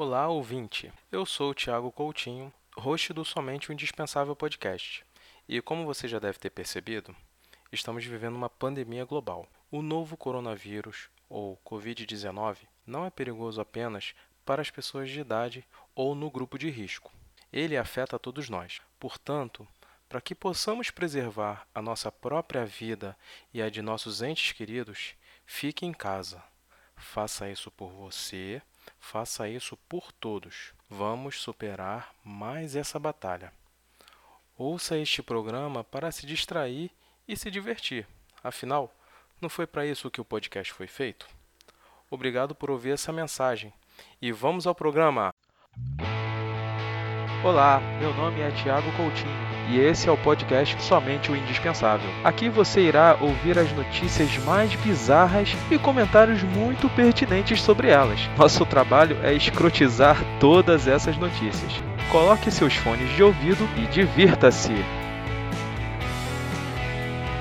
Olá, ouvinte. Eu sou o Thiago Coutinho, host do Somente o Indispensável Podcast. E como você já deve ter percebido, estamos vivendo uma pandemia global. O novo coronavírus, ou Covid-19, não é perigoso apenas para as pessoas de idade ou no grupo de risco. Ele afeta todos nós. Portanto, para que possamos preservar a nossa própria vida e a de nossos entes queridos, fique em casa. Faça isso por você Faça isso por todos. Vamos superar mais essa batalha. Ouça este programa para se distrair e se divertir. Afinal, não foi para isso que o podcast foi feito? Obrigado por ouvir essa mensagem. E vamos ao programa! Olá, meu nome é Tiago Coutinho e esse é o podcast Somente o Indispensável. Aqui você irá ouvir as notícias mais bizarras e comentários muito pertinentes sobre elas. Nosso trabalho é escrotizar todas essas notícias. Coloque seus fones de ouvido e divirta-se!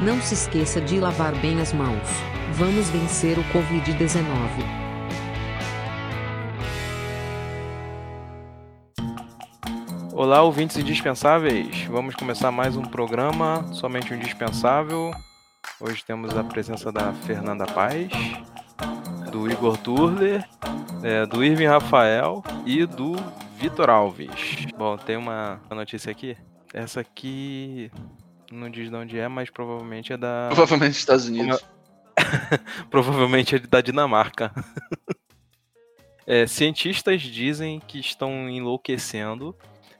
Não se esqueça de lavar bem as mãos. Vamos vencer o Covid-19. Olá, ouvintes indispensáveis. Vamos começar mais um programa somente o indispensável. Hoje temos a presença da Fernanda Paz, do Igor Turler, é, do Irving Rafael e do Vitor Alves. Bom, tem uma notícia aqui. Essa aqui não diz de onde é, mas provavelmente é da. Provavelmente dos Estados Unidos. provavelmente é da Dinamarca. É, cientistas dizem que estão enlouquecendo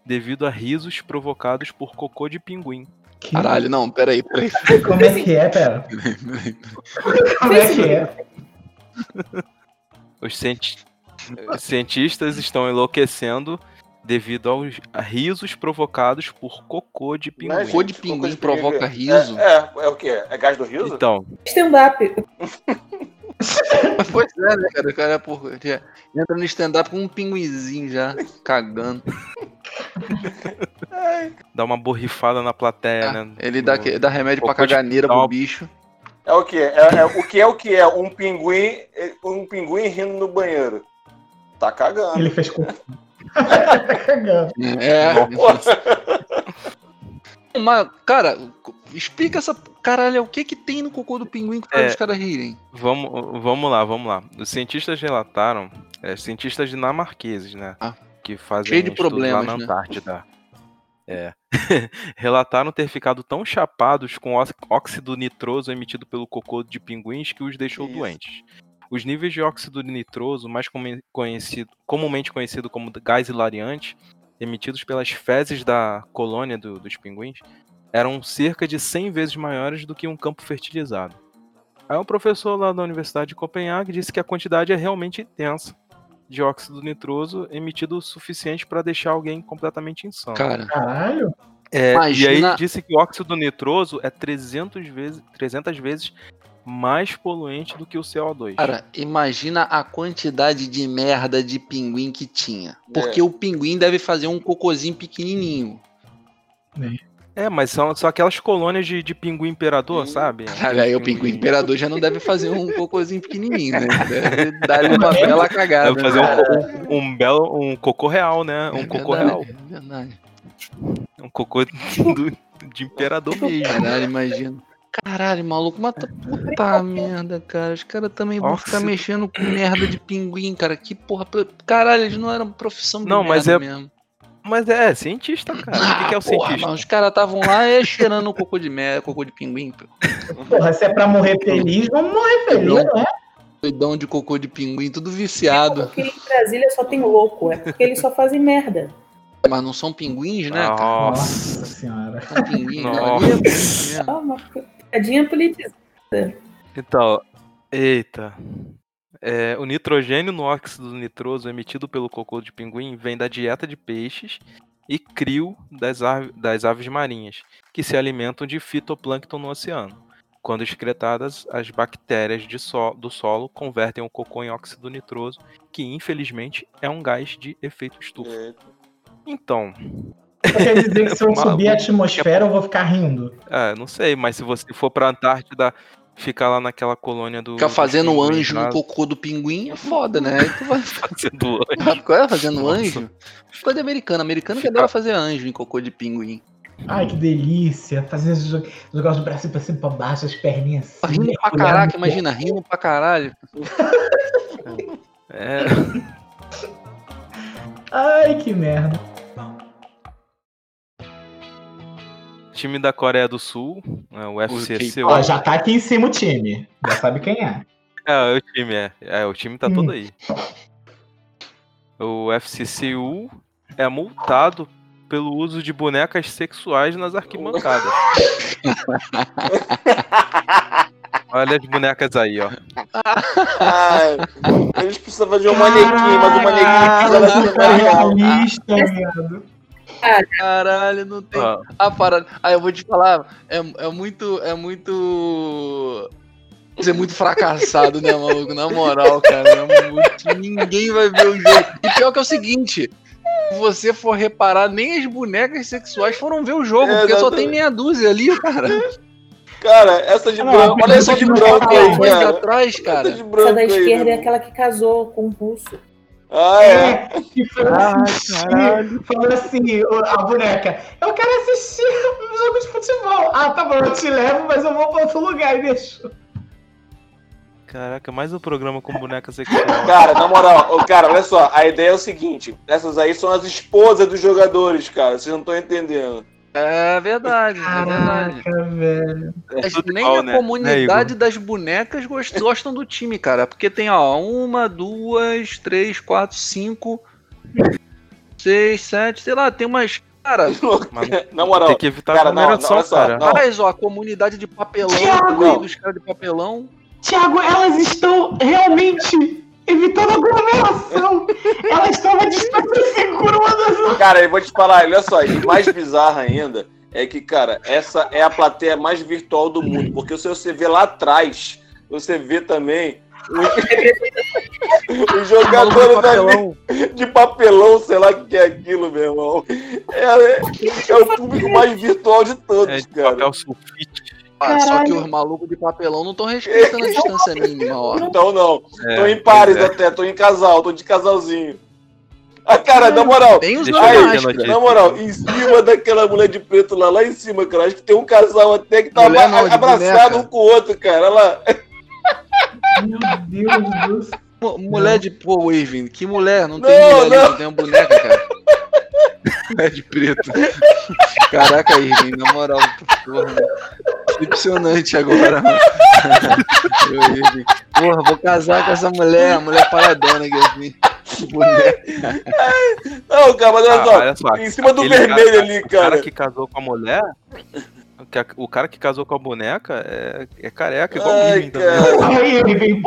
devido a risos provocados por cocô de pinguim. Que... Caralho, não, peraí, peraí. Como é que é, pera? Como é que é? Os, cienti... Os cientistas estão enlouquecendo devido aos risos provocados por cocô de pinguim. Cocô de pinguim provoca riso? É, é, é, o quê? É gás do riso? Então. Stand-up. pois é, né, cara? O cara porra, entra no stand-up com um pinguizinho já, cagando. dá uma borrifada na plateia, ah, né? Ele dá, dá remédio pra caganeira pro bicho. É o que? É, é, o que é o que é? Um pinguim, um pinguim rindo no banheiro. Tá cagando. Ele fez com. tá cagando. É. Mas, cara, explica essa. Caralho, o que que tem no cocô do pinguim que faz é, os caras rirem? Vamos, vamos lá, vamos lá. Os cientistas relataram, é, cientistas dinamarqueses, né? Ah, que fazem cheio de problemas, lá na né? Antártida. É. relataram ter ficado tão chapados com óxido nitroso emitido pelo cocô de pinguins que os deixou Isso. doentes. Os níveis de óxido nitroso, mais conhecido, comumente conhecido como gás hilariante, emitidos pelas fezes da colônia do, dos pinguins, eram cerca de 100 vezes maiores do que um campo fertilizado. Aí um professor lá da Universidade de Copenhague disse que a quantidade é realmente intensa de óxido nitroso emitido o suficiente para deixar alguém completamente insano. Cara, caralho. É, Imagina... E aí disse que o óxido nitroso é 300 vezes, 300 vezes mais poluente do que o CO2. Cara, imagina a quantidade de merda de pinguim que tinha. Porque é. o pinguim deve fazer um cocôzinho pequenininho. É, mas são, são aquelas colônias de, de pinguim imperador, hum. sabe? Cara, aí o pinguim imperador já não deve fazer um cocôzinho pequenininho, né? Deve dar uma bela cagada. Deve fazer um, um, um, belo, um cocô real, né? Um é cocô real. É verdade. Um cocô do, de imperador mesmo. Caralho, imagina. Caralho, maluco, mas tá puta merda, cara. Os caras também vão ficar mexendo com merda de pinguim, cara. Que porra. Caralho, eles não eram profissão de não, mas é... mesmo. Mas é, cientista, cara. Ah, o que, que, é o porra, cientista? os caras estavam lá é, cheirando cocô de merda, cocô de pinguim. Porra, se é pra morrer feliz, vamos morrer feliz, não é? Doidão de cocô de pinguim, tudo viciado. É porque em Brasília só tem louco, é porque eles só fazem merda. Mas não são pinguins, né? Nossa, Nossa senhora. São pinguins, Nossa. Não, Piadinha politizada. Então, eita. É, o nitrogênio no óxido nitroso emitido pelo cocô de pinguim vem da dieta de peixes e crio das, das aves marinhas, que se alimentam de fitoplâncton no oceano. Quando excretadas, as bactérias so do solo convertem o cocô em óxido nitroso, que infelizmente é um gás de efeito estufa. Então, quer dizer que se eu subir a atmosfera, eu vou ficar rindo. É, não sei, mas se você for pra Antártida ficar lá naquela colônia do. Ficar fazendo pinguins anjo no cocô do pinguim é foda, né? Aí tu vai fazendo anjo. Qual é? Fazendo Nossa. anjo? Coisa americana. Americano que adora fazer anjo em cocô de pinguim. Ai, que delícia. Fazer os negócios do braço pra cima e pra baixo, as perninhas assim. Rindo pra caraca, imagina, rindo pra caralho. É, Ai, que merda. Time da Coreia do Sul, né, o K-pop. Seul. Ó, já tá aqui em cima o time. Já sabe quem é. É, o time é. É, o time tá Hum. todo aí. O UFC Seul é multado pelo uso de bonecas sexuais nas arquibancadas. Olha as bonecas aí, ó. Ai, eles precisam fazer um manequim, mas o manequim precisa Caraca, da super Caralho, não tem. Ó, A parada. Ah, eu vou te falar, é, é muito. É muito. Você é muito fracassado, né, maluco? Na moral, cara. É muito- Ninguém vai ver o jogo. E pior que é o seguinte: se você for reparar, nem as bonecas sexuais foram ver o jogo, É, porque só tem meia dúzia ali, cara. Cara, essa de Ah, branco, olha essa de branco aí, cara. atrás, Essa cara. de branco Essa da aí, esquerda meu é irmão. aquela que casou com um russo. Ah, é. É, que foi assistir, falou assim, a boneca, eu quero assistir um jogo de futebol. Ah, tá bom, eu te levo, mas eu vou pra outro lugar e deixo. caraca, mais um programa com boneca sexual. Cara, na moral, cara, olha só, a ideia é o seguinte: essas aí são as esposas dos jogadores, cara. Vocês não estão entendendo. É verdade, é verdade. Caraca, velho. É Mas tudo nem igual, a né? comunidade das bonecas gost- gostam do time, cara. Porque tem, ó, uma, duas, três, quatro, cinco, seis, sete, sei lá, tem umas. Cara, Mas Na moral, tem que evitar cara, a não, aglomeração, não, olha só, cara. não. faz, ó, a comunidade de papelão, Thiago! meio dos caras de papelão. Tiago, elas estão realmente evitando aglomeração. elas estão a distância segura uma das outras. Cara, eu vou te falar, olha só, e mais bizarro ainda é que, cara, essa é a plateia mais virtual do mundo, porque se você vê lá atrás, você vê também jogadores ali papelão. de papelão, sei lá o que é aquilo, meu irmão. É, é- é o público mais virtual de todos, É de cara. papel sulfite. Ah, só que os malucos de papelão não estão respeitando a distância mínima, ó. Então não, É, tô em pares é. até, tô em casal, tô de casalzinho. Ah, cara, na moral, Nem os notícia. Na moral, em cima daquela mulher de preto lá, lá em cima, cara, acho que tem um casal até que tá Mulher não, abraçado boneca. um com o outro, cara. Olha lá. Meu Deus do céu. Mu- Mulher de. Pô, Irving, que mulher? Não tem Não, mulher ali, não. só tem uma boneca, cara. Mulher de preto. Caraca, Irving, na moral, porra. Decepcionante agora, Irving. Porra, vou casar com essa mulher, a mulher paradona. Que boneca. Não, cara, mas olha Ah, só. olha só, em cima do vermelho cara- ali, O cara cara. que casou com a mulher. O que a- O cara que casou com a boneca é, é careca, igual Ai, o Irving também.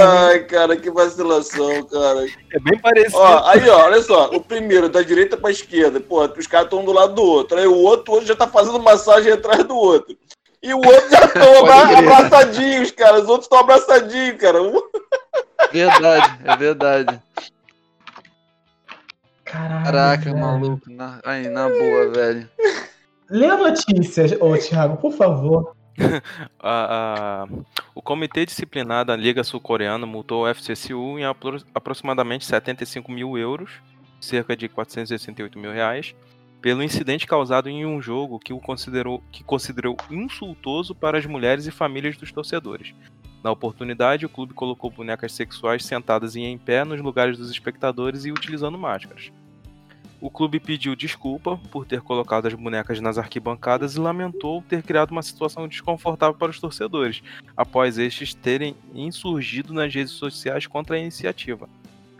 Ai, cara, que vacilação, cara. É bem parecido. Ó, aí, ó, olha só. O primeiro, da direita pra esquerda. Pô, os caras estão do lado do outro. Aí o outro, o outro já tá fazendo massagem atrás do outro. E o outro já estão abraçadinhos, cara. Os outros estão abraçadinhos, cara. Verdade, é verdade. Caralho, Caraca, velho. maluco. Na, aí, na boa, velho. Lê a notícia, ô Thiago, por favor. A- a- o Comitê Disciplinar da Liga Sul-Coreana multou o Seul em apro- aproximadamente 75 mil euros, cerca de 468 mil reais, pelo incidente causado em um jogo que o considerou, que considerou insultoso para as mulheres e famílias dos torcedores. Na oportunidade, o clube colocou bonecas sexuais sentadas e em pé nos lugares dos espectadores e utilizando máscaras. O clube pediu desculpa por ter colocado as bonecas nas arquibancadas e lamentou ter criado uma situação desconfortável para os torcedores, após estes terem insurgido nas redes sociais contra a iniciativa.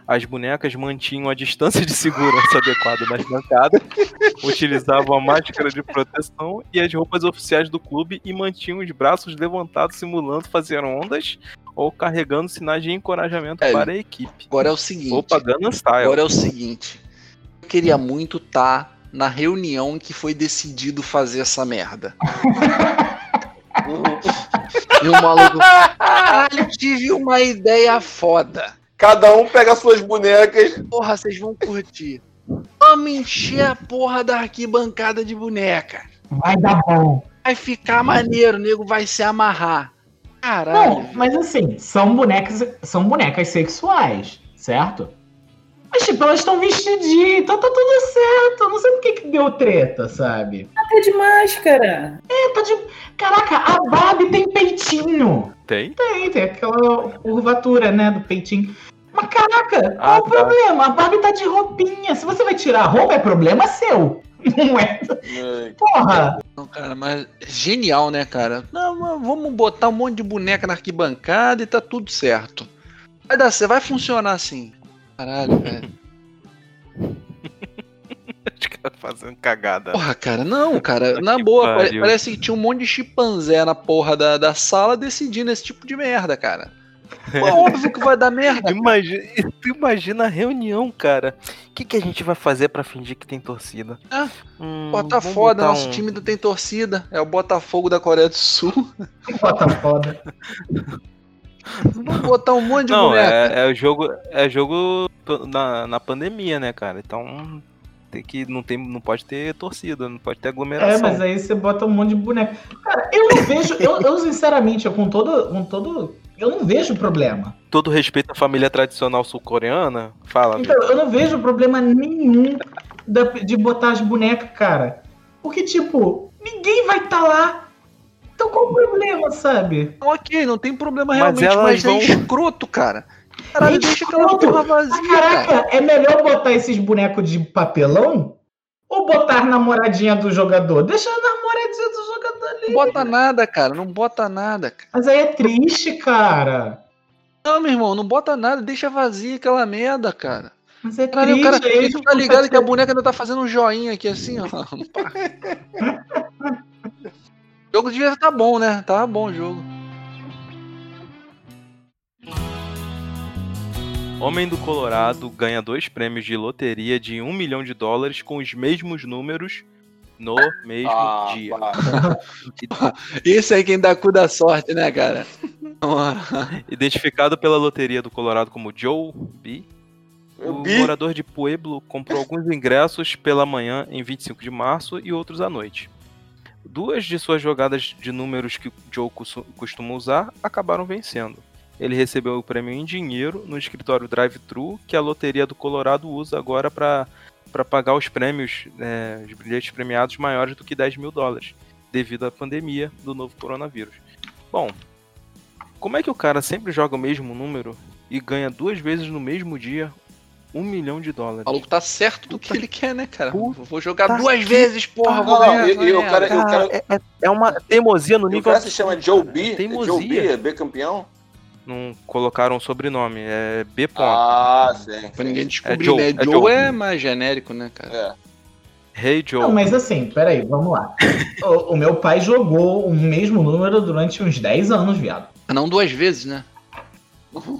As bonecas mantinham a distância de segurança adequada nas bancadas, utilizavam a máscara de proteção e as roupas oficiais do clube e mantinham os braços levantados simulando fazer ondas ou carregando sinais de encorajamento É, para a equipe. Agora é o seguinte. Opa, Gangnam Style. Agora é o seguinte. Eu queria muito estar na reunião em que foi decidido fazer essa merda. E o maluco. Caralho, tive uma ideia foda. Cada um pega suas bonecas. Porra, vocês vão curtir. Vamos encher a porra da arquibancada de boneca. Vai dar bom. Vai ficar maneiro, o nego vai se amarrar. Caralho. Não, mas assim, são bonecas, são bonecas sexuais, certo? Mas tipo, elas estão vestidinhas, então tá tudo certo. Não sei por que que deu treta, sabe? Até de máscara. É, tá de. Caraca, a Barbie tem peitinho. Tem? Tem, tem aquela curvatura, né, do peitinho. Mas caraca, qual Ah, o tá. problema? A Barbie tá de roupinha. Se você vai tirar a roupa, é problema seu. Não é? Porra! Não, cara, mas genial, né, cara? Não, mas vamos botar um monte de boneca na arquibancada e tá tudo certo. Vai dar certo, vai funcionar assim. Caralho, velho. Os caras fazendo cagada. Porra, cara, não, cara, na Que boa, pariu. parece que tinha um monte de chimpanzé na porra da, da sala decidindo esse tipo de merda, cara. É óbvio que vai dar merda. Imagina, tu imagina a reunião, cara. O que, que a gente vai fazer pra fingir que tem torcida? Ah, Hum, Pô, vamos foda, nosso um- time não tem torcida. É o Botafogo da Coreia do Sul. Bota foda. Vamos botar um monte de Não, boneca. é, é o jogo, é jogo na, na pandemia, né, cara? Então tem que não tem, não pode ter torcida, não pode ter É, aglomeração. mas aí você bota um monte de boneco. Cara, eu não vejo. Eu, eu sinceramente, eu com todo. Com todo. Eu não vejo problema. Todo respeito à família tradicional sul-coreana, fala. Então, eu não vejo problema nenhum da- de botar as bonecas, cara. Porque, tipo, ninguém vai estar lá. Então qual o problema, sabe? Ok, não tem problema Mas realmente, elas mas, vão- é escroto, cara. Caralho, É deixa aquela porra Ah, vazia, cara. caraca, é melhor botar esses bonecos de papelão ou botar a namoradinha do jogador? Deixa a namoradinha do jogador ali. Não bota nada, cara. Não bota nada, cara. Mas aí é triste, cara. Não, meu irmão, não bota nada. Deixa vazia aquela merda, cara. Mas é Caralho, o triste. cara, aí tu tá ligado que a boneca ainda tá fazendo um joinha aqui assim, ó. o jogo devia estar bom, né? Tava bom o jogo. Homem do Colorado ganha dois prêmios de loteria de um milhão de dólares com os mesmos números no mesmo ah, dia. Esse aí quem dá cu da sorte, né, cara? Identificado pela loteria do Colorado como Joe B. O morador de Pueblo comprou alguns ingressos pela manhã em 25 de março e outros à noite. Duas de suas jogadas de números que Joe costu- costuma usar acabaram vencendo. Ele recebeu o prêmio em dinheiro no escritório drive-thru que a loteria do Colorado usa agora para pagar os prêmios, né, os bilhetes premiados maiores do que 10 mil dólares, devido à pandemia do novo coronavírus. Bom, como é que o cara sempre joga o mesmo número e ganha duas vezes no mesmo dia um milhão de dólares? O maluco tá certo do que ele quer, né, cara? Puta Vou jogar que duas vezes, porra, Não, vou não, ganhar. e- o é, cara- Cara, cara- é, é- é uma teimosia no E o nível. cara se chama Joe B? É Teimosia. Joe B, é B campeão? Não colocaram o sobrenome, é B. Ponto. Ah, sim. Pra ninguém descobrir, Joe, né? é Joe, Joe. é mais genérico, né, cara? É. Hey Joe. Não, mas assim, peraí, vamos lá. O, o meu pai jogou o mesmo número durante uns 10 anos, viado. Não duas vezes, né?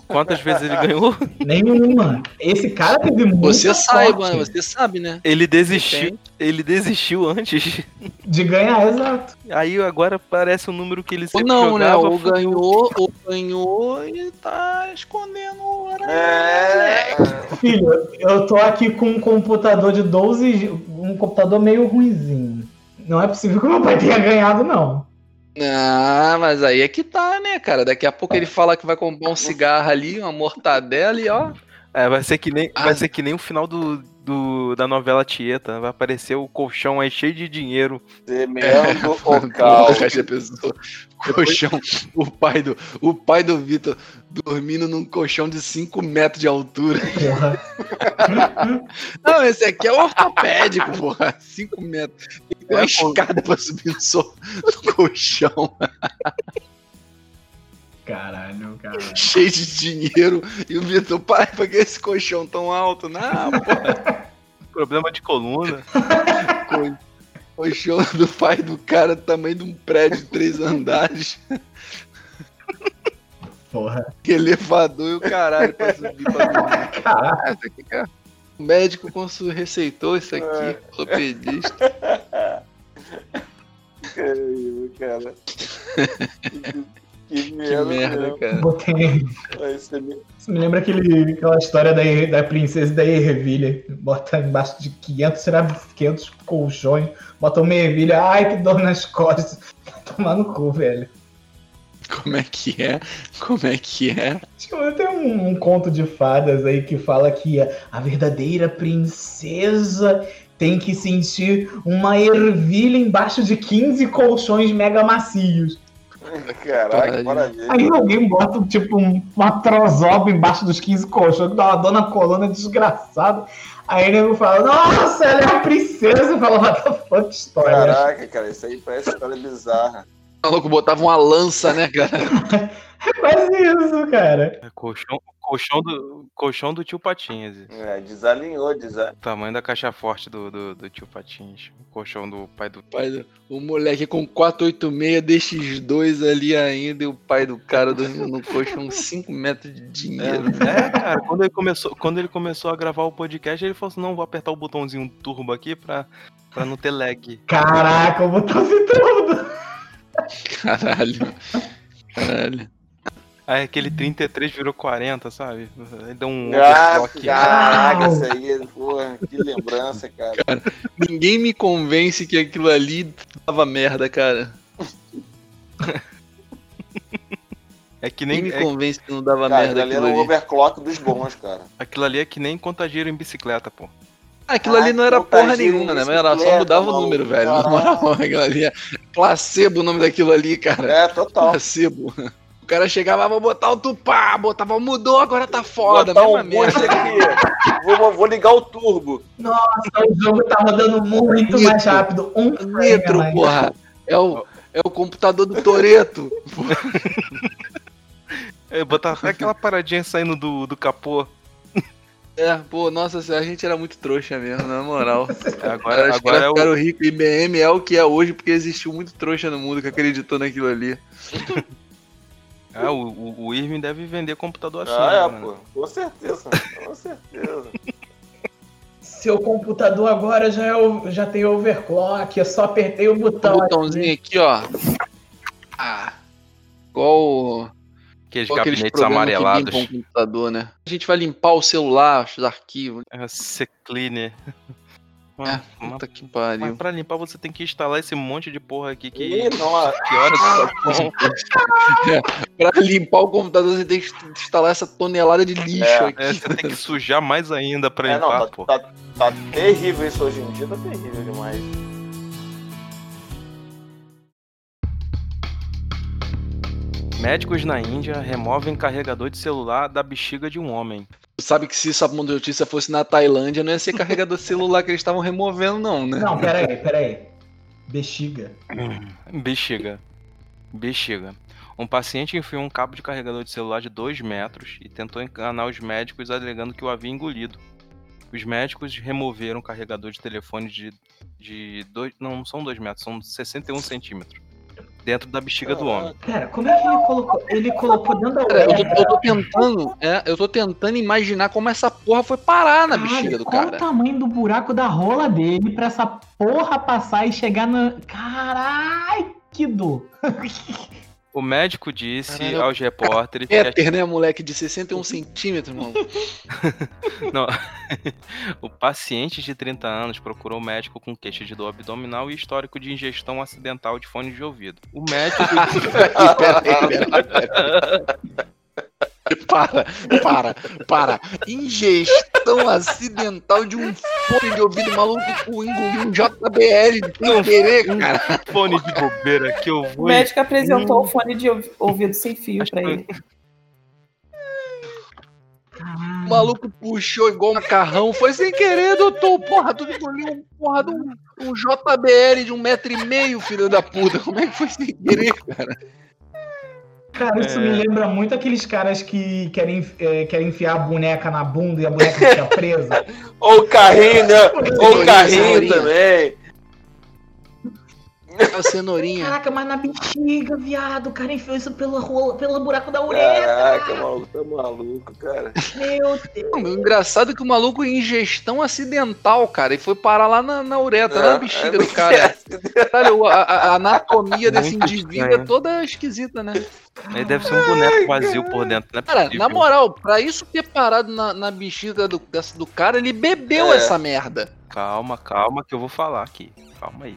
Quantas vezes ele ganhou? Nenhuma. Esse cara teve muita Você saiba, sorte você sabe, né? Ele desistiu. Tem. Ele desistiu antes. de ganhar, exato. Aí agora parece um número que ele Ou sempre não, né? jogava. Ou fudeu. ganhou, ou ganhou e tá escondendo o horário. É. Filho, eu tô aqui com um computador de 12. gi- Um computador meio ruinzinho. Não é possível que meu pai tenha ganhado, não. Ah, mas aí é que tá, né, cara? Daqui a pouco ele fala que vai comprar um cigarro ali, uma mortadela e ó. É, vai ser que nem, Ah. vai ser que nem o final do, do- da novela Tieta. Vai aparecer o colchão aí cheio de dinheiro. Semendo o caos. Porra, já pensou? Colchão, o pai do, o pai do Vitor dormindo num colchão de 5 metros de altura. Porra. Não, esse aqui é ortopédico, porra. 5 metros. Que uma É, pô. escada pra subir no, so- no colchão, Caralho, cara. cheio de dinheiro. E o Vitor, pai, pra que esse colchão tão alto? Não, porra. Problema de coluna. Co- Colchão do pai do cara, do tamanho de um prédio de três andares. Porra. Que elevador e o caralho pra subir pra dormir. Caralho. Ah, isso aqui, cara. O médico consul- receitou isso aqui, ortopedista. Caralho, cara. Que, que Que merda, merda, mesmo. cara. Botei. Aí você me lembra aquele, aquela história da, da princesa da ervilha. Bota embaixo de 500, será 500 colchões. Bota uma ervilha. Ai, que dor nas costas. Vai Tomar no cu, velho. Como é que é? Como é que é? Tipo, tem um, um conto de fadas aí que fala que a, a verdadeira princesa tem que sentir uma ervilha embaixo de 15 colchões mega macios. Caraca, maravilha. Aí alguém bota, tipo, um- uma trozoba embaixo dos 15 colchões, que dá uma dor na coluna desgraçado. Aí o nego fala, nossa, ela é a princesa. Fala, what the fuck história. Caraca, cara, isso aí parece história bizarra. O maluco botava uma lança, né, cara? É quase isso, cara. É colchão, colchão, do, colchão do tio Patinhas. É, desalinhou, desalinhou. Tamanho da caixa forte do, do, do tio Patinhas. O colchão do pai do. Pai do- o moleque com 486 DX2 ali ainda e o pai do cara dormindo no colchão 5 metros de dinheiro. É, cara, quando ele, começou, quando ele começou a gravar o podcast, ele falou assim: não, vou apertar o botãozinho turbo aqui pra, pra não ter lag. Caraca, eu vou botar tudo. Caralho. Caralho. Aí aquele 33 virou 40, sabe? Aí deu um overclock. caraca, isso aí, porra, que lembrança, cara. Ninguém me convence que aquilo ali dava merda, cara. É que Ninguém nem. me é- convence que não dava Cara, merda aquilo ali aquilo era o ali. overclock dos bons, cara. aquilo ali é que nem contageiro em bicicleta, pô. Ah, Aquilo ali não era porra nenhuma, né? Mas era só mudava o número, velho. Na moral, aquilo ali é placebo o nome daquilo ali, cara. É, total. Placebo. O cara chegava, "Ah, vou botar o tupá, botava, mudou, agora tá foda, Botar mesma um merda. aqui. Vou, vou ligar o turbo. Nossa, o jogo tá rodando muito Nitro. mais rápido. Um frame Nitro, mais. porra. É o, é o computador do Toreto. É, botar até aquela paradinha saindo do, do capô. É, pô, nossa senhora, a gente era muito trouxa mesmo, na moral. Agora, Os agora é o. ficaram ricos. IBM é o que é hoje porque existiu muito trouxa no mundo que acreditou naquilo ali. Ah, o, o, o Irving deve vender computador assim. Ah, é, né? pô. Com certeza. Com certeza. Seu computador agora já, é o- já tem overclock, eu só apertei o Um botão. botãozinho aqui, ó. Ah. Igual, Aqueles aqueles gabinetes que amarelados. o computador, né? A gente vai limpar o celular, os arquivos. É, C-Cleaner. É, Mas, puta que mas pariu. pra limpar você tem que instalar esse monte de porra aqui que. Ih, não, Que horas que tá bom. Pra limpar o computador, você tem que instalar essa tonelada de lixo É, aqui. É, você tem que sujar mais ainda pra É, limpar, não, pô. tá, tá, tá terrível isso hoje em dia, tá terrível demais. Médicos na Índia removem carregador de celular da bexiga de um homem. Tu sabe que se essa notícia fosse na Tailândia, não ia ser carregador de celular que eles estavam removendo, não, né? Não, peraí, peraí. Bexiga. Bexiga. Bexiga. Um paciente enfiou um cabo de carregador de celular de 2 metros e tentou enganar os médicos alegando que o havia engolido. Os médicos removeram o carregador de telefone de, de dois, não, não são 2 metros, são 61 centímetros. Dentro da bexiga do homem. Cara, como é que ele colocou? Ele colocou dentro da Cara, eu tô, eu tô tentando, é, eu tô tentando imaginar como essa porra foi parar na bexiga do qual cara. o tamanho do buraco da rola dele pra essa porra passar e chegar na. Caralho, que dor. O médico disse Caralho. aos repórteres que a Éter, né, moleque, de 61 centímetros, mano. Não. o paciente de 30 anos procurou o médico com queixa de dor abdominal e histórico de ingestão acidental de fone de ouvido. O médico. Pera aí, pera aí, pera aí. Para, para, para. Ingestão acidental de um fone de ouvido maluco com engolir um JBL de sem querer, cara. fone de bobeira que eu O vou. médico apresentou o fone de ouvi- ouvido sem fio pra ele. O maluco puxou igual um macarrão. Foi sem querer, doutor. Porra, tu engoliu um porra de um, um JBL de um metro e meio, filho da puta. Como é que foi sem querer, cara? Cara, isso É. me lembra muito aqueles caras que querem, é, querem enfiar a boneca na bunda e a boneca fica presa. Ou o carrinho, né? Ou carrinho cenourinha. A cenourinha. Caraca, mas na bexiga, viado. O cara enfiou isso pela rola, pelo buraco da uretra. Caraca, maluco, tá maluco, cara. Meu Deus. Não, O engraçado é que o maluco em ingestão acidental, cara, e foi parar lá na, na uretra, na bexiga do cara. Caralho, a, a- anatomia desse indivíduo estranho. é toda esquisita, né? Ele deve ser um boneco vazio por dentro, não é Cara, na moral, pra isso ter parado na, na bexiga do, dessa- do cara, ele bebeu É. essa merda. Calma, calma, que eu vou falar aqui. Calma aí.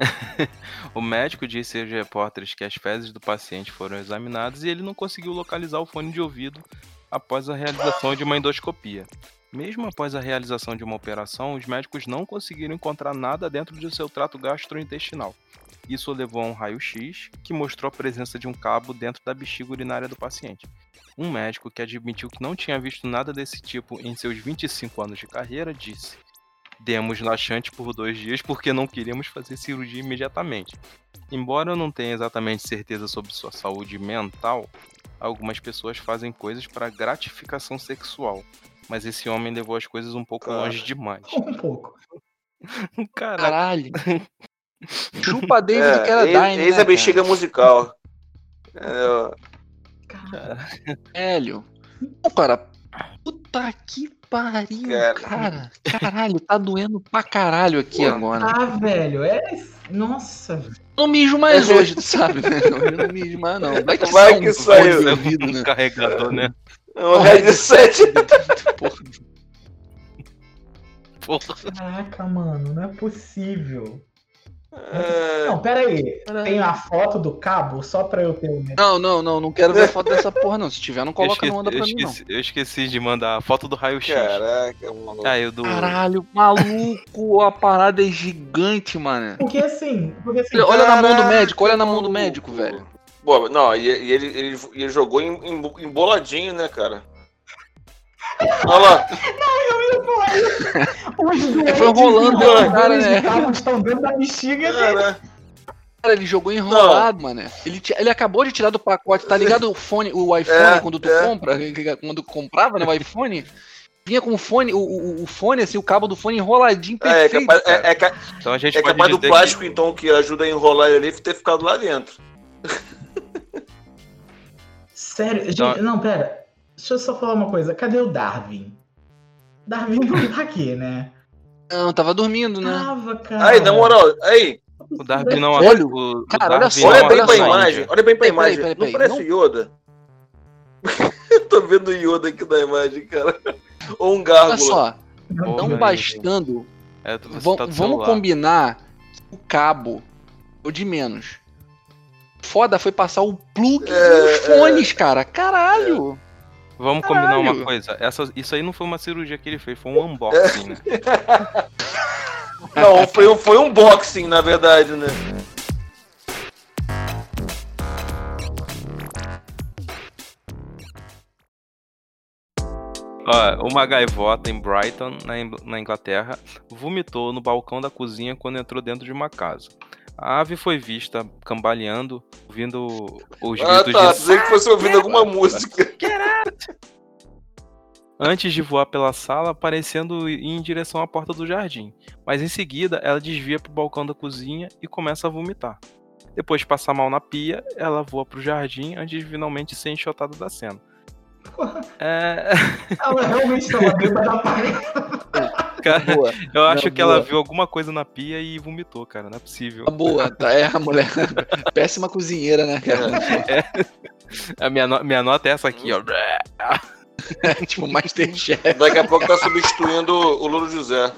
O médico disse aos repórteres que as fezes do paciente foram examinadas e ele não conseguiu localizar o fone de ouvido após a realização de uma endoscopia. Mesmo após a realização de uma operação, os médicos não conseguiram encontrar nada dentro do seu trato gastrointestinal. Isso levou a um raio-x que mostrou a presença de um cabo dentro da bexiga urinária do paciente. Um médico que admitiu que não tinha visto nada desse tipo em seus 25 anos de carreira disse: Demos laxante por dois dias porque não queríamos fazer cirurgia imediatamente. Embora eu não tenha exatamente certeza sobre sua saúde mental, algumas pessoas fazem coisas para gratificação sexual. Mas esse homem levou as coisas um pouco Cara. longe demais. Um pouco. Cara, Caralho. Chupa David É, que era eis, Dine, eis né, a bexiga musical. É, Cara, Velho. Não, cara. Puta que pariu, Cara. cara. Caralho, tá doendo pra caralho aqui Pô, agora. ah, velho, é. Nossa, Não mijo mais hoje, tu sabe, né? Eu não mijo mais, não. Vai que, Vai que saiu. um né? carregador, né? é um headset. Porra. Porra. caraca, mano, não é possível. É, Não, pera aí. Tem a foto do cabo só pra eu ter um. Não, não, não, não quero ver foto dessa porra, não. Se tiver, não coloca, esqueci, não manda pra mim, não. eu esqueci de mandar a foto do raio-x. Caraca, mano. Ah, eu do. Caralho, maluco, a parada é gigante, mano. Porque assim, porque assim, Olha, olha na mão do Caraca, médico, olha na mão do maluco. médico, velho. Pô, não, e, e ele, ele, ele jogou em- em- emboladinho, né, cara? Olha lá. Os É, foi rolando doentes cara, os né? estão dentro da bexiga dele. Cara, Cara, ele jogou enrolado, mano. Ele, ele acabou de tirar do pacote, tá ligado o fone, o iPhone, É, quando tu é. compra, quando comprava, né, o iPhone, vinha com o fone, o, o, o fone, assim, o cabo do fone enroladinho é, é perfeito. capaz, cara. é, é ca- Então a gente é pode capaz do plástico, que... então, que ajuda a enrolar ele ter ficado lá dentro. Sério, gente, Então- não, pera. Deixa eu só falar uma coisa. Cadê o Darwin? Darwin não tá aqui, né? Não, tava dormindo, né? Tava, cara. Aí, na moral, aí, o Darwin não Olha, o, cara, olha só, não olha bem olha pra só, imagem, olha bem pra Peraí, imagem. peraí, peraí, Não parece Yoda? Eu tô vendo o Yoda aqui na imagem, cara. Ou um Olha gárgula. só, Porra, não aí, bastando, É, tá vamos celular. combinar o cabo, o de menos. Foda foi passar o plug É, nos fones, cara. Caralho. Vamos combinar uma Caralho. coisa. Essa, isso aí não foi uma cirurgia que ele fez, foi um unboxing, né? Não, foi, um- foi um boxing, na verdade, né? Ó, uma gaivota em Brighton, na, Ing- na Inglaterra, vomitou no balcão da cozinha quando entrou dentro de uma casa. A ave foi vista cambaleando, ouvindo os Ah, gritos tá. de que fosse ouvindo alguma música. Antes de voar pela sala, parecendo ir em direção à porta do jardim. Mas em seguida, ela desvia para o balcão da cozinha e começa a vomitar. Depois de passar mal na pia, ela voa para o jardim antes de finalmente ser enxotada da cena. É, Ela realmente tava bêbada da parede. cara, Boa. eu acho Não, que ela boa. viu alguma coisa na pia e vomitou, cara. Não é possível. Tá boa, tá? É a mulher. Péssima cozinheira, né, cara? A minha, no- minha nota é essa aqui, ó. tipo, Masterchef. Daqui a pouco tá substituindo o Lula José.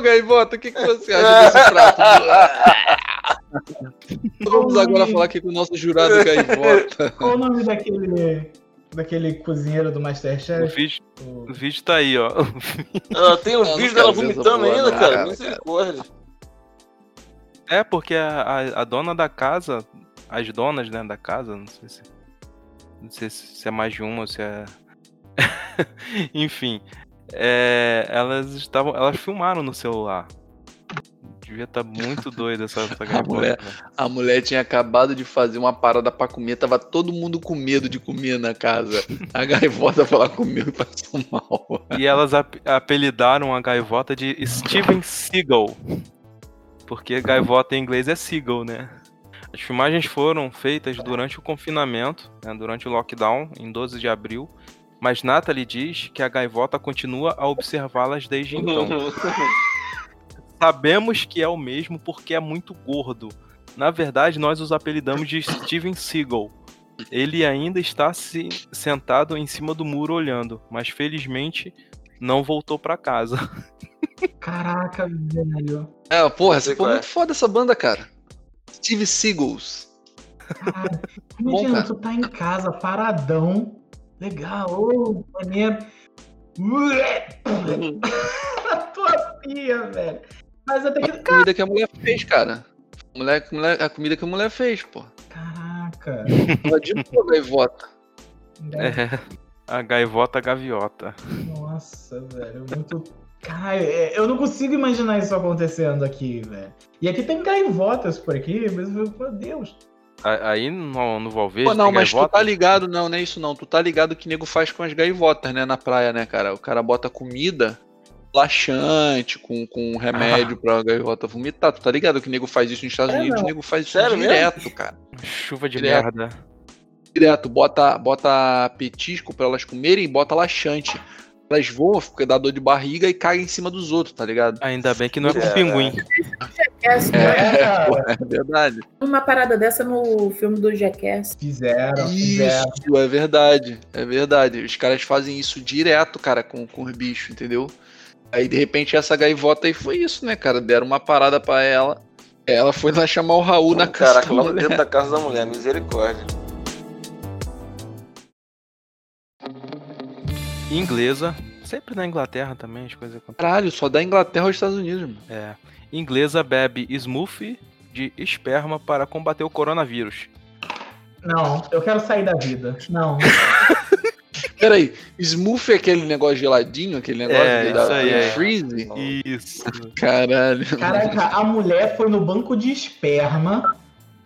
Gaivota, o que, que você acha desse prato? Vamos agora falar aqui com o nosso jurado Gaivota. Qual o nome daquele. daquele cozinheiro do O Masterchef? vídeo, O- o vídeo tá aí, ó. Ah, tem os Eu não vídeos dela vomitando ainda, cara, Misericórdia. É, porque a, a, a dona da casa, as donas, né, da casa, não sei se. Não sei se é mais de uma ou se é. Enfim. é, elas estavam. Elas filmaram no celular. Devia estar muito doida essa, essa gaivota, mulher- né? A mulher tinha acabado de fazer uma parada pra comer, tava todo mundo com medo de comer na casa. A gaivota foi lá comeu e passou mal. E elas ap- apelidaram a gaivota de Steven Seagal. Porque gaivota em inglês é Seagal, né? As filmagens foram feitas durante o confinamento, né, durante o lockdown, em 12 de abril. Mas Natalie diz que a gaivota continua a observá-las desde então. Sabemos que é o mesmo porque é muito gordo. Na verdade, nós os apelidamos de Steven Seagal. Ele ainda está se sentado em cima do muro olhando, mas felizmente não voltou pra casa. Caraca, velho. É, porra, foi qual é. muito foda essa banda, cara. Steve Seagulls. Cara, Bom, imagina, cara. tu tá em casa, paradão. Legal, ô, maneiro. Na tua pia, velho. Mas até que. A comida que a mulher fez, cara. A, mulher, a mulher- a comida que a mulher fez, pô. Caraca. Ela de boa, gaivota. É, a gaivota gaviota. Nossa, velho. Muito. Cara, é, eu não consigo imaginar isso acontecendo aqui, velho. E aqui tem gaivotas por aqui, mas, meu Deus. Aí no, no Valverde Pô, não, tem mas tu gaivota? tá ligado, não, não é isso não. Tu tá ligado o que o nego faz com as gaivotas, né, na praia, né, cara? O cara bota comida laxante, com, com remédio pra gaivota vomitar. Tu tá ligado que o nego faz isso nos Estados É, Unidos? não. O nego faz isso Sério mesmo? direto, cara. Chuva de Direto. merda. Direto. Bota, bota petisco pra elas comerem e bota laxante. Elas voam, fica dá dor de barriga e caem em cima dos outros, tá ligado? Ainda bem que não é com É. pinguim. Jackass? É, Pô, é verdade. Uma parada dessa no filme do Jackass. fizeram, fizeram. Isso, é verdade. É verdade. Os caras fazem isso direto, cara, com, com os bichos, entendeu? Aí, de repente, essa gaivota aí foi isso, né, cara? Deram uma parada pra ela. Ela foi lá chamar o Raul na casa Caraca, da lá mulher. dentro da casa da mulher, misericórdia. Inglesa, sempre na Inglaterra também as coisas acontecem. Caralho, só da Inglaterra aos Estados Unidos, mano. É. Inglesa bebe smoothie de esperma para combater o coronavírus. Não, eu quero sair da vida. Não. Peraí, smooth é aquele negócio geladinho, aquele negócio É, da, isso aí, é. freeze? Isso. Caralho. Caraca, a mulher foi no banco de esperma,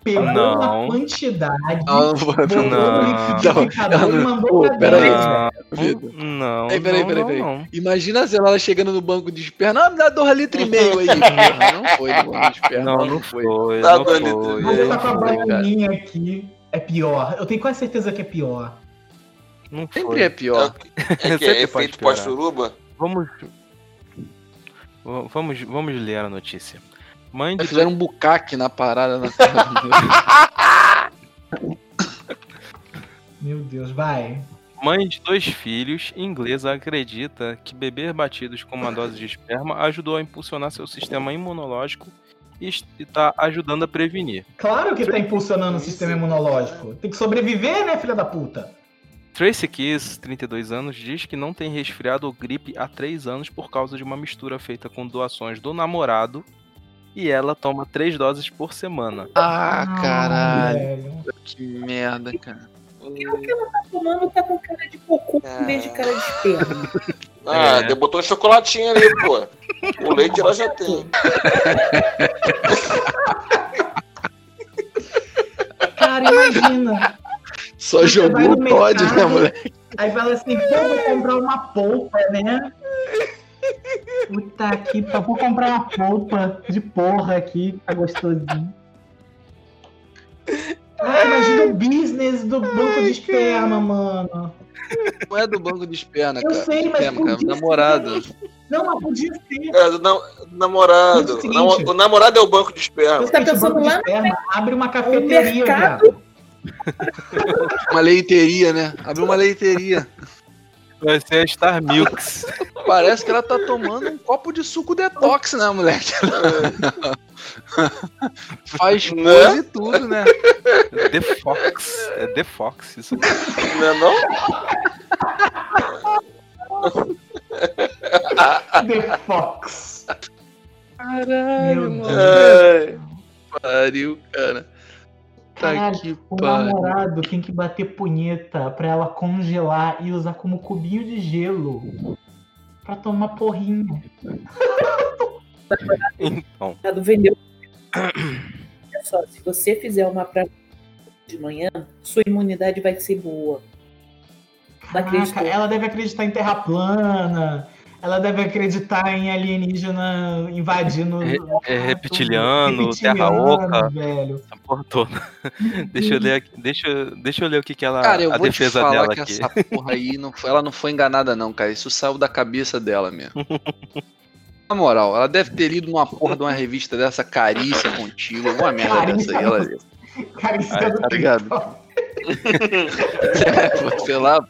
pegou Não. uma quantidade, Não, não, botou não. no liquidificador Não, e não. mandou Pô, pra peraí. dentro. Vitor. Não, Peraí, peraí, não, peraí, não, peraí. não. Imagina se ela chegando no banco de esperma. Ah, me dá dois litros e meio aí. Não, não foi no banco de esperma. Não, não foi. foi, Tá não doido, foi. Você Não tá com a bananinha aqui. É pior. Eu tenho quase certeza que é pior. Não Sempre foi. é pior. É que Sempre é efeito pós-suruba? Vamos, vamos, vamos ler a notícia. Mãe de fizeram um bucaque na parada na. Meu Deus, vai. Mãe de dois filhos, inglesa, acredita que beber batidos com uma dose de esperma ajudou a impulsionar seu sistema imunológico e está ajudando a prevenir. Claro que tá impulsionando o sistema imunológico. Tem que sobreviver, né, filha da puta? Tracy Kiss, 32 anos, diz que não tem resfriado ou gripe há 3 anos por causa de uma mistura feita com doações do namorado e ela toma 3 doses por semana. Ah, caralho. Que merda, cara. Tá tomando, tá com cara de cocô em vez de cara de esperma. Ah, É. deu- botou um chocolatinho ali, pô. O leite ela já tem. Cara, imagina. Só Você jogou o Todd, né, mercado, moleque? Aí fala assim, pô, vou comprar uma polpa, né? Puta que pariu, vou comprar uma polpa de porra aqui, tá gostosinho. Ah, imagina o business do banco de esperma, mano. Não é do banco de esperma, Eu cara. sei, mas Esperma, cara. Namorado. Não, mas podia ser. É, do namorado. É o seguinte- o namorado é o banco de esperma. Você tá pensando banco de lá esperma abre uma cafeteria, viado. Uma leiteria, né? Abriu uma leiteria. Vai ser a Star Milks. Parece que ela tá tomando um copo de suco detox, né, moleque? Faz Né? coisa e tudo, né? The Fox. É The Fox, isso. Não é não? The Fox. Caralho, Meu mano. Pariu, cara. Caralho, que O pariu. namorado tem que bater punheta pra ela congelar e usar como cubinho de gelo. Pra tomar porrinho. Então, vendeu. Olha só, se você fizer uma pra de manhã, sua imunidade vai ser boa. Caraca, ela deve acreditar em terra plana. Ela deve acreditar em alienígena invadindo. É- é reptiliano, reptiliano, terra oca. Velho. essa porra toda. Deixa eu ler aqui, deixa, eu- deixa eu ler o que, que ela. Cara, eu a vou te defesa falar dela que aqui. essa porra aí, não foi, ela não foi enganada não, cara. Isso saiu da cabeça dela mesmo. Na moral, ela deve ter lido numa porra de uma revista dessa, Carícia Contigo, alguma merda Carícia dessa aí, ela leu. É do tá ligado? TikTok. Sei lá,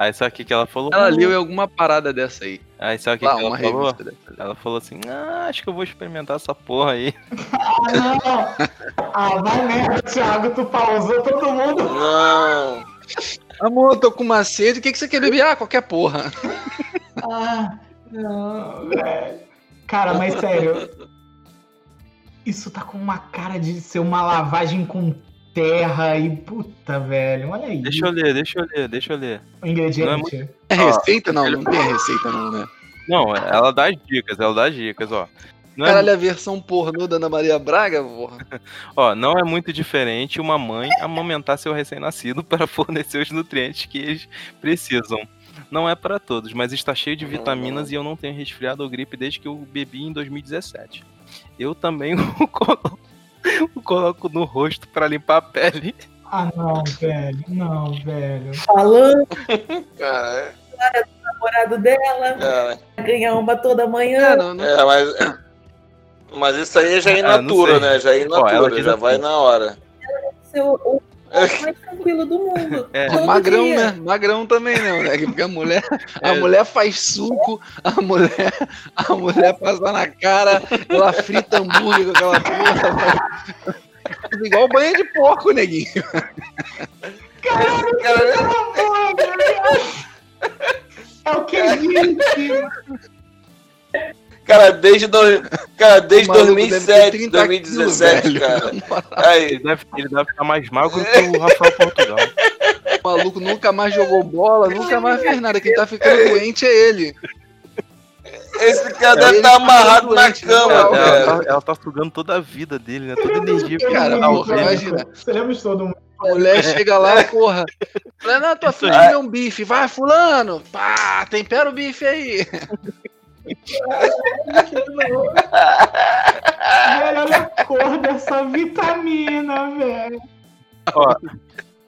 Aí sabe o que, que ela falou? ela leu em alguma parada dessa aí. Aí sabe o que, Lá, que ela falou? Ela falou assim, ah, acho que eu vou experimentar essa porra aí. Ah, não! Ah, vai merda, Thiago, tu pausou todo mundo. Não. Amor, tô com uma sede, o que, que você quer beber? Ah, qualquer porra. Ah, não, velho. Cara, mas sério. Isso tá com uma cara de ser uma lavagem com terra e puta, velho. Olha aí. Deixa eu ler, deixa eu ler, deixa eu ler. O ingrediente. É Ó, receita? Não, não tem receita não, né? Não, ela dá as dicas, ela dá as dicas, ó. Não é, Caralho, a versão pornô da Ana Maria Braga, porra. ó, não é muito diferente uma mãe amamentar seu recém-nascido para fornecer os nutrientes que eles precisam. Não é para todos, mas está cheio de vitaminas e eu não tenho resfriado ou gripe desde que eu bebi em 2017. Eu também o coloco, coloco no rosto para limpar a pele. Ah, não, velho. Não, velho. Falando Cara, do namorado dela, é, ganhar uma toda manhã. É, não, não. é, mas. Mas isso aí já é in Ah, não natura, sei. né? Já é in Ó, ela natura, diz já assim. vai na hora. Ser o, o mais tranquilo do mundo. É. Todo Magrão, dia. né? Magrão também, né, moleque? Porque a mulher, a É. mulher faz suco, a mulher, a mulher passa na cara, ela frita hambúrguer com aquela porra. Igual banha de porco, neguinho. É o que existe. Cara, desde, do... cara, desde O maluco deve ter 2007, 30 2017, quilos, cara. Aí, Ele deve, ele deve ficar mais magro que o Rafael Portugal. O maluco nunca mais jogou bola, nunca mais fez nada. Quem tá ficando doente é ele. esse cara É, deve estar tá amarrado na doente, né, cama, Ela, cara? ela tá, ela tá sugando toda a vida dele, né? Toda a energia. Cara, porra, imagina. De todo mundo? A mulher chega lá, porra. Fala, não, de aí. comer um bife. Vai, fulano. Pá, tempera o bife aí. Velho, olha a cor dessa vitamina, velho. Ó,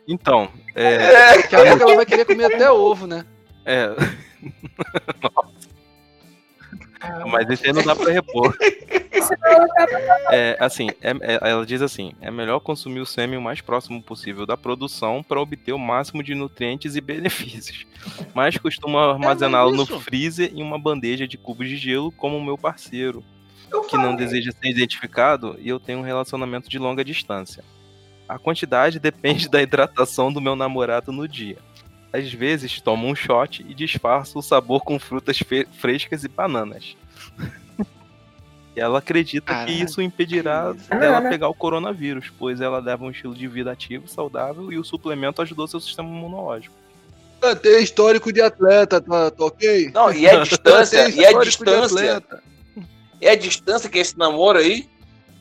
então, é, Daqui a pouco ela vai querer comer até ovo, né? é, mas esse aí não dá pra repor. É, assim, é- é- ela diz assim: é melhor consumir o sêmen o mais próximo possível da produção para obter o máximo de nutrientes e benefícios. Mas costuma armazená-lo no freezer em uma bandeja de cubos de gelo, como o meu parceiro, que não deseja ser identificado e eu tenho um relacionamento de longa distância. A quantidade depende da hidratação do meu namorado no dia. Às vezes tomo um shot e disfarço o sabor com frutas frescas e bananas. e ela acredita que Caraca, isso impedirá que isso. dela pegar o coronavírus, pois ela leva um estilo de vida ativo, saudável e o suplemento ajudou seu sistema imunológico. Ter histórico de atleta, tá, tá ok? Não, e a distância, e a de distância, e a distância que é esse namoro aí.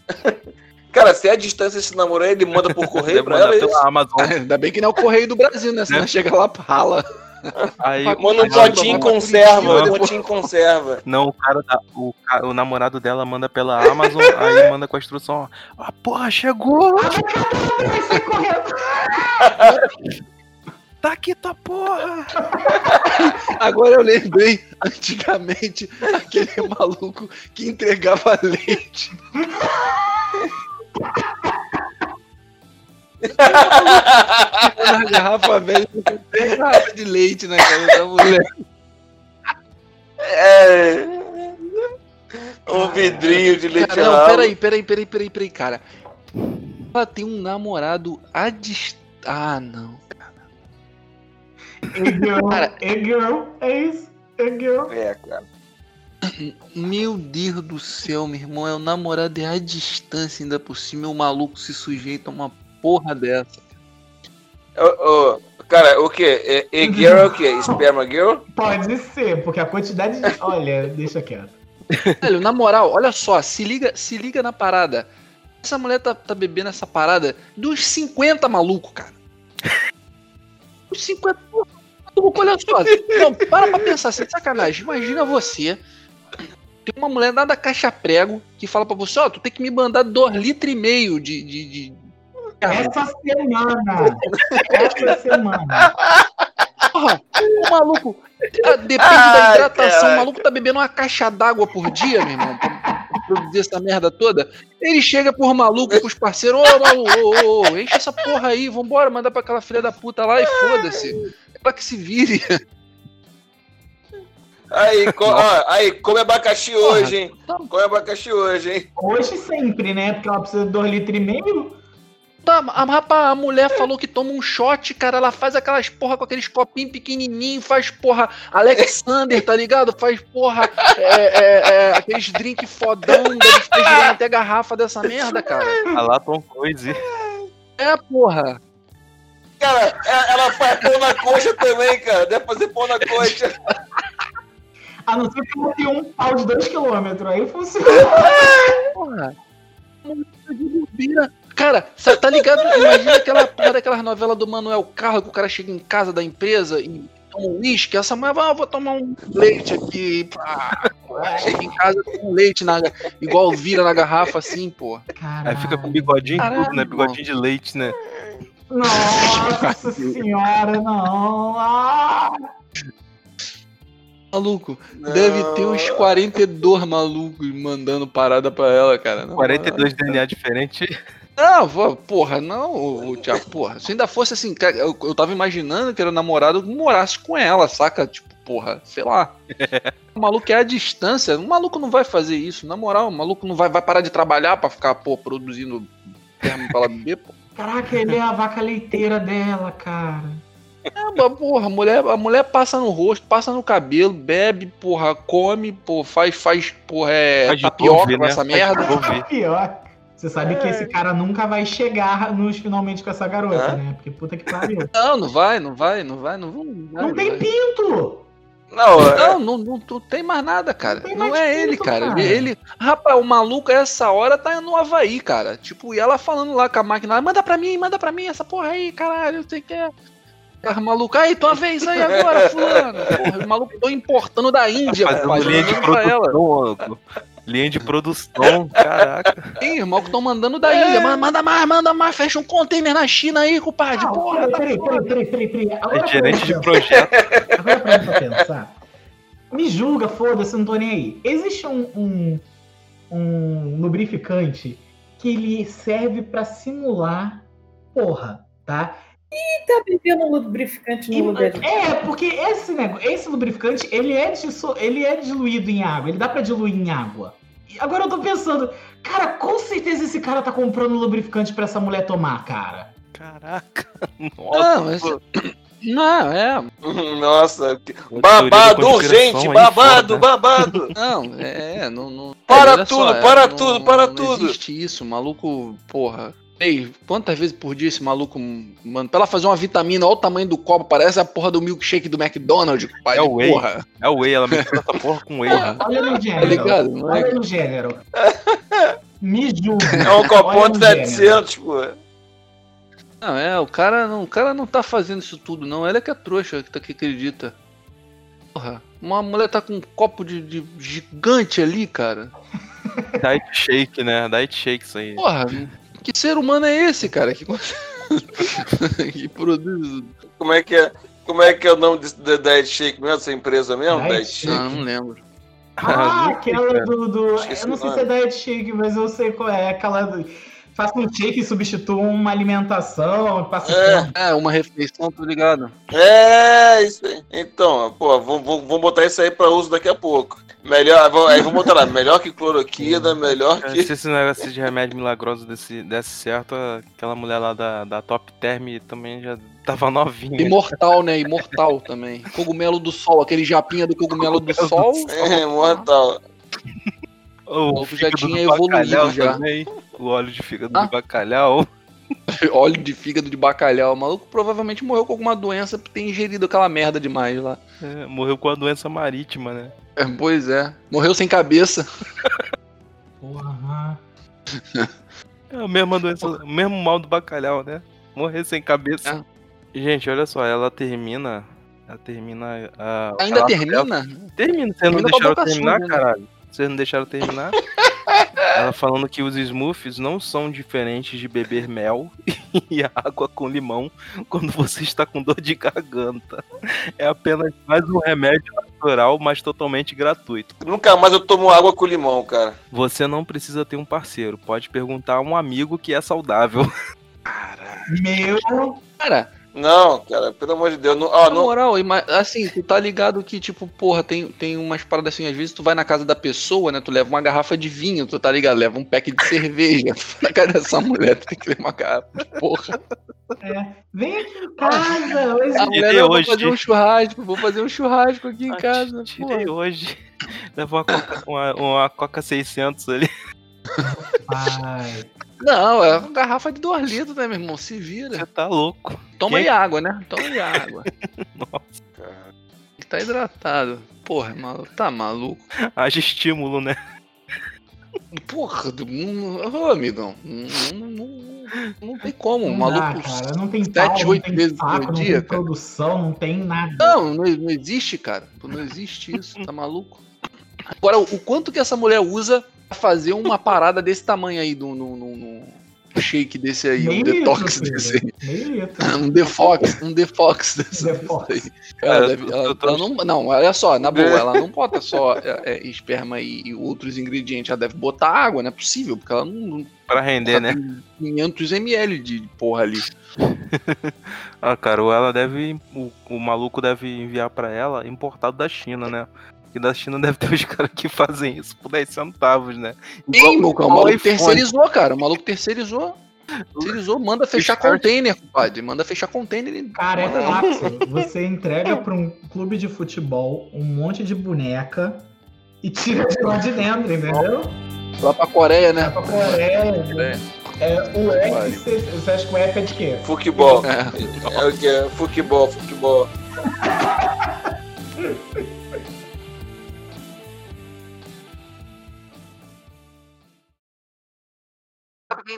Cara, se é a distância esse namoro aí, ele manda por correio pra ela. é pela Amazon. Ah, Ainda bem que não é o Correio do Brasil, né? Senão Né? chega lá, rala. Aí, Manda um potinho conserva, um potinho em conserva. Não, o cara da, o, o namorado dela manda pela Amazon, aí manda com a instrução, ó, ah, porra, chegou! Correto. Tá aqui tua porra! Agora eu lembrei, antigamente, aquele maluco que entregava leite. na garrafa velha, tem garrafa de leite na casa da mulher. É. Um vidrinho de leite Cara, não, peraí, peraí, peraí, peraí, peraí, cara. Ela tem um namorado a dist... Ah, não. Girl, Cara. é girl, é isso. É girl. É, cara. Meu Deus do céu, meu irmão, é o namorado é à distância ainda por cima, o maluco se sujeita a uma porra dessa. Ô, ô, cara, o que? É, é girl é o que? Esperma girl? Pode ser, porque a quantidade de. Olha, deixa quieto. Velho, na moral, olha só, se liga, se liga na parada. Essa mulher tá, tá bebendo essa parada dos 50 maluco, cara. Os 50 maluco, olha só. Não, para pra pensar, sem sacanagem. Imagina você. Tem uma mulher lá da caixa prego que fala pra você, ó, tu tem que me mandar 2 litros e meio de. de, de... Essa semana. Essa semana. Porra, o maluco. ah, Depende da Ai, hidratação. O maluco tá bebendo uma caixa d'água por dia, meu irmão. Pra, produzir essa merda toda. Ele chega por maluco, pros parceiros. Ô, maluco, ô, ô, ô, enche essa porra aí. Vambora, mandar pra aquela filha da puta lá e foda-se. É pra que se vire. Aí, co- ó, aí, come abacaxi Porra. hoje, hein? Come abacaxi hoje, hein? Hoje sempre, né? Porque ela precisa de 2 litros e meio. Tá, a, rapaz, a mulher falou que toma um shot, cara. Ela faz aquelas porra com aqueles copinhos pequenininhos, faz porra Alexander, tá ligado? Faz porra é, é, é, aqueles drink fodão, deve ficar girando até garrafa dessa merda, cara. A lá Tom Cruise. É, porra. Cara, é- ela faz pão na coxa também, cara. Deve fazer pão na coxa. A não ser que ela tenha um pau de 2km. Aí funciona. Porra. Cara, cê tá ligado? Imagina aquela porra daquelas novelas do Manuel Carlos que o cara chega em casa da empresa e toma um uísque. Essa mulher vai, ah, vou tomar um leite aqui. Pá. Chega em casa com um leite na, igual vira na garrafa assim, pô. Aí fica com bigodinho e Caralho, tudo, né? Bigodinho de leite, né? Nossa senhora, não. Ah! Maluco, deve ter uns 42 malucos mandando parada pra ela, cara. Não, 42 DNA diferentes. Não, porra, não, Thiago, porra. Se ainda fosse assim, eu, eu tava imaginando que era o namorado que morasse com ela, saca? Tipo, porra, sei lá. O maluco é a distância. O maluco não vai fazer isso, na moral. O maluco não vai, vai parar de trabalhar pra ficar, pô, produzindo termo pra ela beber, pô. Caraca, ele é a vaca leiteira dela, cara. É, mas, porra, a mulher, a mulher passa no rosto, passa no cabelo, bebe, porra, come, pô, faz, faz, porra, é Faz tapioca com né? essa merda. couve. Pior. Você sabe que esse cara nunca vai chegar nos finalmente com essa garota, Hã? né? Porque puta que pariu. Não, não vai, não vai, não vai, não vai. Não vai. tem pinto! Não, é- Não, não, não, não tem mais nada, cara. Não Não, é ele, cara. cara. Ele, ele- Rapaz, o maluco essa hora tá no Havaí, cara. Tipo, e ela falando lá com a máquina, manda pra mim, manda pra mim essa porra aí, caralho, não sei o que é. Maluco, aí, tua vez aí agora, fulano. Porra, o maluco tô importando da Índia, Fazendo rapaz. linha de ela. produção, louco. Linha de produção, caraca. Ih, irmão, que tão mandando da Índia. Manda, manda mais, manda mais. Fecha um container na China aí, compadre. Ah, Porra, peraí, peraí, peraí, peraí, peraí. Agora É gerente de projeto. Agora pra pra pensar. Me julga, foda-se, não tô nem aí. Existe um, um, um lubrificante que ele serve pra simular porra, tá? Tá bebendo um lubrificante no E- lugar de... é, porque esse negócio, esse lubrificante, ele é, disso- ele é diluído em água, ele dá pra diluir em água. E agora eu tô pensando, cara, com certeza esse cara tá comprando lubrificante pra essa mulher tomar, cara. Caraca. Nossa. Não, mas... Não, é. Nossa, babado urgente, babado, foda. babado. Não, é, não. não Para olha tudo, para não- tudo, para não tudo. existe isso, maluco, porra. Ei, quantas vezes por dia esse maluco, mano, pra ela fazer uma vitamina, olha o tamanho do copo, parece a porra do milkshake do McDonald's, pai. É o whey. porra. É o Whey, ela mistura essa porra com Whey. Porra. Olha no Tá gênero. ligado? Não é? Olha no gênero. Me julga. É um copão no de gênero. 700, pô. Não, é, o cara não, o cara não tá fazendo isso tudo, não. Ela é que é trouxa, que, tá, que acredita. Porra, uma mulher tá com um copo de, de gigante ali, cara. Diet shake, né? Diet shake isso aí. Porra, que ser humano é esse, cara? Que, que produz. Como é que é? Como é que é o nome da Diet Shake mesmo, essa empresa mesmo? Diet Diet Shake. Ah, não lembro. Ah, sei, aquela do. do eu não sei se é diet shake, mas eu sei qual é. Aquela. Do, faça um shake e substitua uma alimentação. Passa É. É, uma refeição, tô ligado. É, isso aí. Então, pô, vamos, botar isso aí pra uso daqui a pouco. Melhor, vamos- aí vamos botar lá, melhor que cloroquina, melhor que. Se esse negócio de remédio milagroso desse, desse certo, aquela mulher lá da, da Top Term também já tava novinha. Imortal, né? Imortal também. Cogumelo do sol, aquele japinha do cogumelo do sol. É, mortal. O maluco já tinha do evoluído já. também. O óleo de fígado Ah. de bacalhau. Óleo de fígado de bacalhau. O maluco provavelmente morreu com alguma doença por ter ingerido aquela merda demais lá. É, morreu com a doença marítima, né? É, pois é. Morreu sem cabeça. Porra. É a mesma doença, o mesmo mal do bacalhau, né? Morrer sem cabeça. Gente, olha só, ela termina. Ela termina. a- Ainda ela- termina? ela- termina, vocês não deixaram terminar, suja, né? caralho? Vocês não deixaram terminar? ela falando que os smoothies não são diferentes de beber mel e água com limão quando você está com dor de garganta. É apenas mais um remédio natural, mas totalmente gratuito. Nunca mais eu tomo água com limão, cara. Você não precisa ter um parceiro, pode perguntar a um amigo que é saudável. Meu. Cara, Não, cara, pelo amor de Deus. Não, ó, Na não, moral, assim, tu tá ligado que, tipo, porra, tem, tem umas paradas assim, às vezes tu vai na casa da pessoa, né? Tu leva uma garrafa de vinho, tu tá ligado? Leva um pack de cerveja. Na casa dessa mulher, tu tem que levar uma garrafa. Porra. É, vem aqui em casa, hoje. A Tirei mulher, não, vou fazer um churrasco, vou fazer um churrasco aqui em Ah, casa. Tirei porra. hoje. Leva uma Coca, uma, uma Coca 600 ali. Ai, Não, é uma garrafa de 2 litros, né, meu irmão? Se vira. Você tá louco. Toma Quem- aí água, né? Toma aí água. Nossa. Ele tá hidratado. Porra, maluco, tá maluco? Haja estímulo, né? Porra, do- não- ô amigão, não, não, não, não tem como, não maluco. dá, cara. Não tem sete, pau, não oito tem vezes saco, por não dia, tem cara. produção, não tem nada. Não, não, não existe, cara. Não existe isso, tá maluco? Agora, o quanto que essa mulher usa fazer uma parada desse tamanho aí, no, no, no- no shake desse aí, um Meio detox desse aí. Meio litro. Um defox, um defox desse aí. Ela, deve- eu ela- tô- ela não, não, olha só, na boa, ela não bota só é, é, esperma e, e outros ingredientes, ela deve botar água, não é possível, porque ela não, não Pra render, né? tem 500 ml de porra ali. Ah, cara, ela deve. O, o maluco deve enviar pra ela importado da China, né? E da China deve ter os caras que fazem isso por 10 centavos, né? Sim, meu cara, o igual maluco iPhone. terceirizou, cara. O maluco terceirizou. Terceirizou, manda fechar Start. container, compadre. Manda fechar container. e- Cara, é manda- fácil. Você entrega pra um clube de futebol um monte de boneca e tira de lá de dentro, entendeu? Lá pra Coreia, Vai né? pra Coreia. É, o app, você, você acha que o app é de quê? futebol. É. É o que? Futebol, futebol.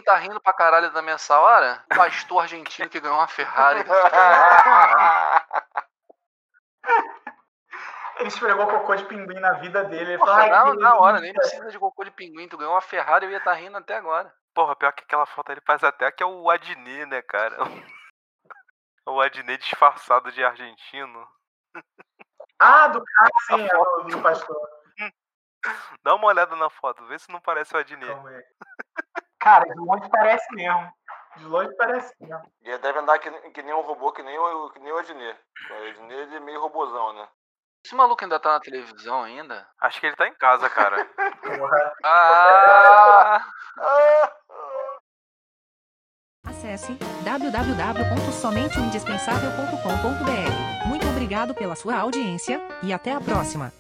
tá rindo pra caralho da nessa hora? O pastor argentino que ganhou uma Ferrari. Ele esfregou cocô de pinguim na vida dele. Ele Porra, "Ai, na, na hora, delícia." nem precisa de cocô de pinguim. Tu ganhou uma Ferrari, eu ia estar rindo até agora. Porra, pior que aquela foto ele faz até que é o Adnet, né, cara? O Adnet disfarçado de argentino. Ah, do cara, sim, é o do pastor. Dá uma olhada na foto, vê se não parece o Adnet. Cara, de longe parece mesmo. De longe parece mesmo. Ele deve andar que, que nem um robô, que nem o, que nem o Adnet. O ele é meio robôzão, né? Esse maluco ainda tá na televisão ainda? Acho que ele tá em casa, cara. Porra. Ah! Acesse www.somenteoindispensável.com.br. Muito obrigado pela sua audiência e até a próxima.